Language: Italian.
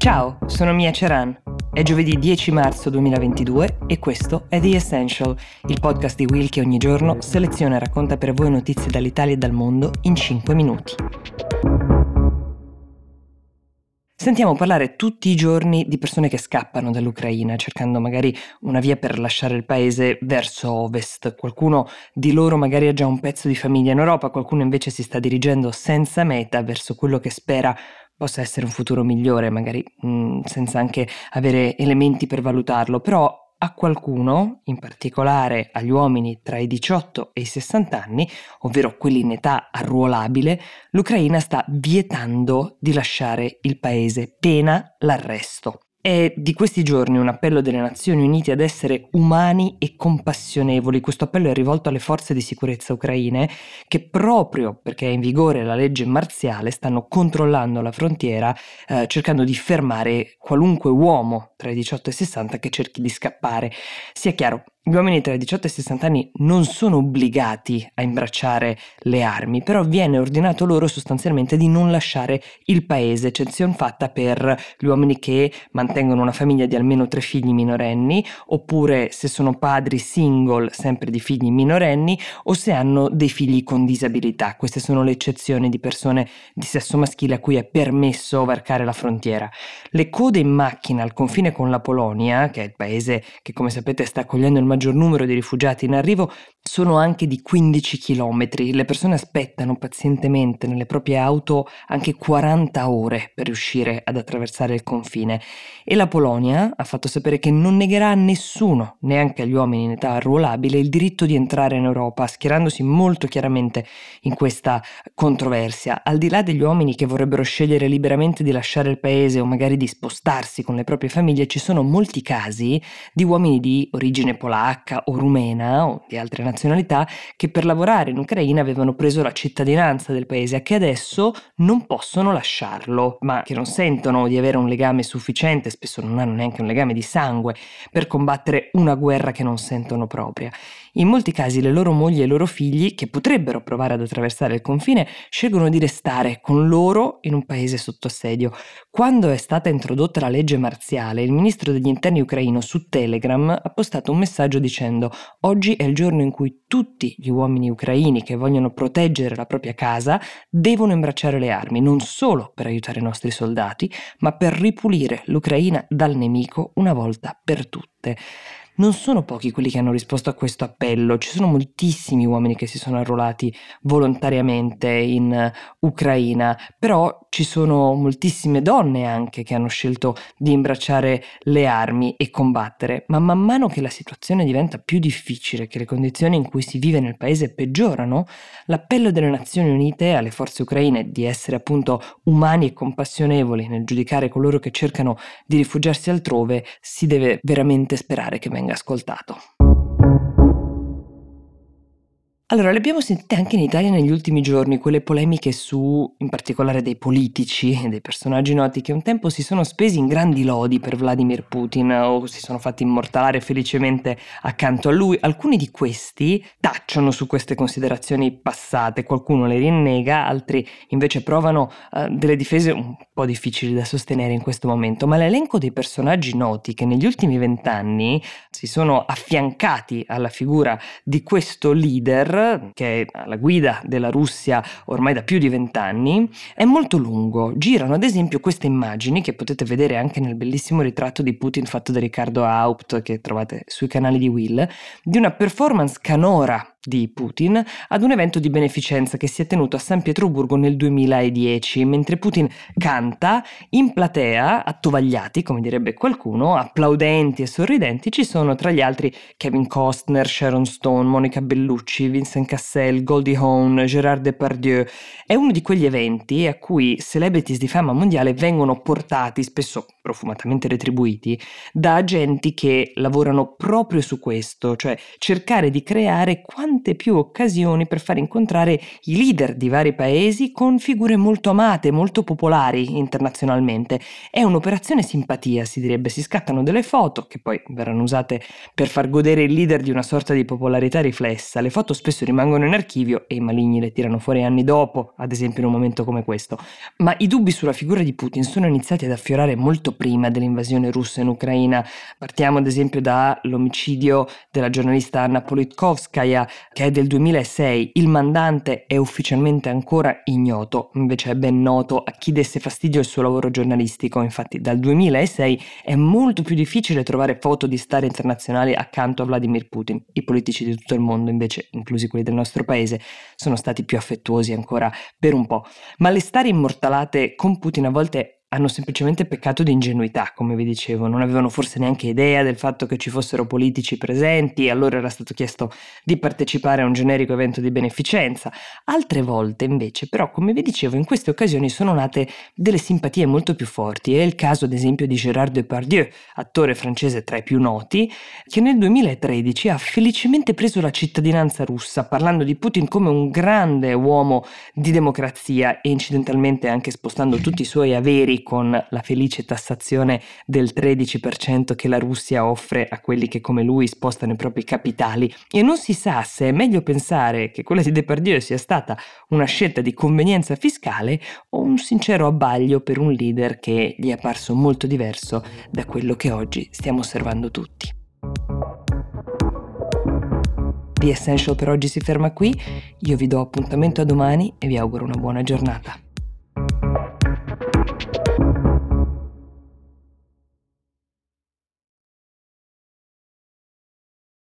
Ciao, sono Mia Ceran. È giovedì 10 marzo 2022 e questo è The Essential, il podcast di Will che ogni giorno seleziona e racconta per voi notizie dall'Italia e dal mondo in 5 minuti. Sentiamo parlare tutti i giorni di persone che scappano dall'Ucraina, cercando magari una via per lasciare il paese verso ovest. Qualcuno di loro magari ha già un pezzo di famiglia in Europa, qualcuno invece si sta dirigendo senza meta verso quello che spera possa essere un futuro migliore, magari mh, mm, senza anche avere elementi per valutarlo, però a qualcuno, in particolare agli uomini tra i 18 e i 60 anni, ovvero quelli in età arruolabile, l'Ucraina sta vietando di lasciare il paese, pena l'arresto. È di questi giorni un appello delle Nazioni Unite ad essere umani e compassionevoli. Questo appello è rivolto alle forze di sicurezza ucraine che proprio perché è in vigore la legge marziale stanno controllando la frontiera eh, cercando di fermare qualunque uomo tra i 18 e i 60 che cerchi di scappare. Sia chiaro, gli uomini tra i 18 e i 60 anni non sono obbligati a imbracciare le armi, però viene ordinato loro sostanzialmente di non lasciare il paese, eccezione fatta per gli uomini che mantengono una famiglia di almeno tre figli minorenni, oppure se sono padri single sempre di figli minorenni, o se hanno dei figli con disabilità. Queste sono le eccezioni di persone di sesso maschile a cui è permesso varcare la frontiera. Le code in macchina al confine con la Polonia, che è il paese che come sapete sta accogliendo il maggior numero di rifugiati in arrivo sono anche di 15 km. Le persone aspettano pazientemente nelle proprie auto anche 40 ore per riuscire ad attraversare il confine. E la Polonia ha fatto sapere che non negherà a nessuno, neanche agli uomini in età arruolabile, il diritto di entrare in Europa, schierandosi molto chiaramente in questa controversia. Al di là degli uomini che vorrebbero scegliere liberamente di lasciare il paese o magari di spostarsi con le proprie famiglie, ci sono molti casi di uomini di origine polacca polacca o rumena o di altre nazionalità che per lavorare in Ucraina avevano preso la cittadinanza del paese e che adesso non possono lasciarlo, ma che non sentono di avere un legame sufficiente, spesso non hanno neanche un legame di sangue, per combattere una guerra che non sentono propria. In molti casi le loro mogli e i loro figli, che potrebbero provare ad attraversare il confine, scelgono di restare con loro in un paese sotto assedio. Quando è stata introdotta la legge marziale, il ministro degli interni ucraino su Telegram ha postato un messaggio dicendo oggi è il giorno in cui tutti gli uomini ucraini che vogliono proteggere la propria casa devono imbracciare le armi, non solo per aiutare i nostri soldati, ma per ripulire l'Ucraina dal nemico una volta per tutte. Non sono pochi quelli che hanno risposto a questo appello, ci sono moltissimi uomini che si sono arruolati volontariamente in Ucraina, però ci sono moltissime donne anche che hanno scelto di imbracciare le armi e combattere, ma man mano che la situazione diventa più difficile, che le condizioni in cui si vive nel paese peggiorano, l'appello delle Nazioni Unite alle forze ucraine di essere appunto umani e compassionevoli nel giudicare coloro che cercano di rifugiarsi altrove si deve veramente sperare che venga ascoltato. Allora, le abbiamo sentite anche in Italia negli ultimi giorni, quelle polemiche su, in particolare dei politici dei personaggi noti che un tempo si sono spesi in grandi lodi per Vladimir Putin o si sono fatti immortalare felicemente accanto a lui. Alcuni di questi tacciono su queste considerazioni passate, qualcuno le rinnega, altri invece provano uh, delle difese un po' difficili da sostenere in questo momento, ma l'elenco dei personaggi noti che negli ultimi vent'anni si sono affiancati alla figura di questo leader che è alla guida della Russia ormai da più di vent'anni, è molto lungo. Girano ad esempio queste immagini che potete vedere anche nel bellissimo ritratto di Putin fatto da Riccardo Haupt che trovate sui canali di Will, di una performance canora di Putin ad un evento di beneficenza che si è tenuto a San Pietroburgo nel 2010, mentre Putin canta in platea, attovagliati, come direbbe qualcuno, applaudenti e sorridenti, ci sono tra gli altri Kevin Costner, Sharon Stone, Monica Bellucci, Vincent Cassel, Goldie Hawn, Gérard Depardieu. È uno di quegli eventi a cui celebrities di fama mondiale vengono portati, spesso profumatamente retribuiti, da agenti che lavorano proprio su questo, cioè cercare di creare quanto tante più occasioni per far incontrare i leader di vari paesi con figure molto amate, molto popolari internazionalmente. È un'operazione simpatia, si direbbe, si scattano delle foto che poi verranno usate per far godere il leader di una sorta di popolarità riflessa. Le foto spesso rimangono in archivio e i maligni le tirano fuori anni dopo, ad esempio in un momento come questo. Ma i dubbi sulla figura di Putin sono iniziati ad affiorare molto prima dell'invasione russa in Ucraina. Partiamo ad esempio dall'omicidio della giornalista Anna Politkovskaya, che è del 2006. Il mandante è ufficialmente ancora ignoto, invece è ben noto a chi desse fastidio il suo lavoro giornalistico. Infatti dal 2006 è molto più difficile trovare foto di star internazionali accanto a Vladimir Putin. I politici di tutto il mondo, invece, inclusi quelli del nostro paese, sono stati più affettuosi ancora per un po'. Ma le star immortalate con Putin a volte hanno semplicemente peccato di ingenuità, come vi dicevo, non avevano forse neanche idea del fatto che ci fossero politici presenti, allora era stato chiesto di partecipare a un generico evento di beneficenza. Altre volte, invece, però, come vi dicevo, in queste occasioni sono nate delle simpatie molto più forti. È il caso, ad esempio, di Gérard Depardieu, attore francese tra i più noti, che nel 2013 ha felicemente preso la cittadinanza russa, parlando di Putin come un grande uomo di democrazia e incidentalmente anche spostando tutti i suoi averi con la felice tassazione del 13% che la Russia offre a quelli che come lui spostano i propri capitali e non si sa se è meglio pensare che quella di Depardieu sia stata una scelta di convenienza fiscale o un sincero abbaglio per un leader che gli è apparso molto diverso da quello che oggi stiamo osservando tutti. The Essential per oggi si ferma qui, io vi do appuntamento a domani e vi auguro una buona giornata.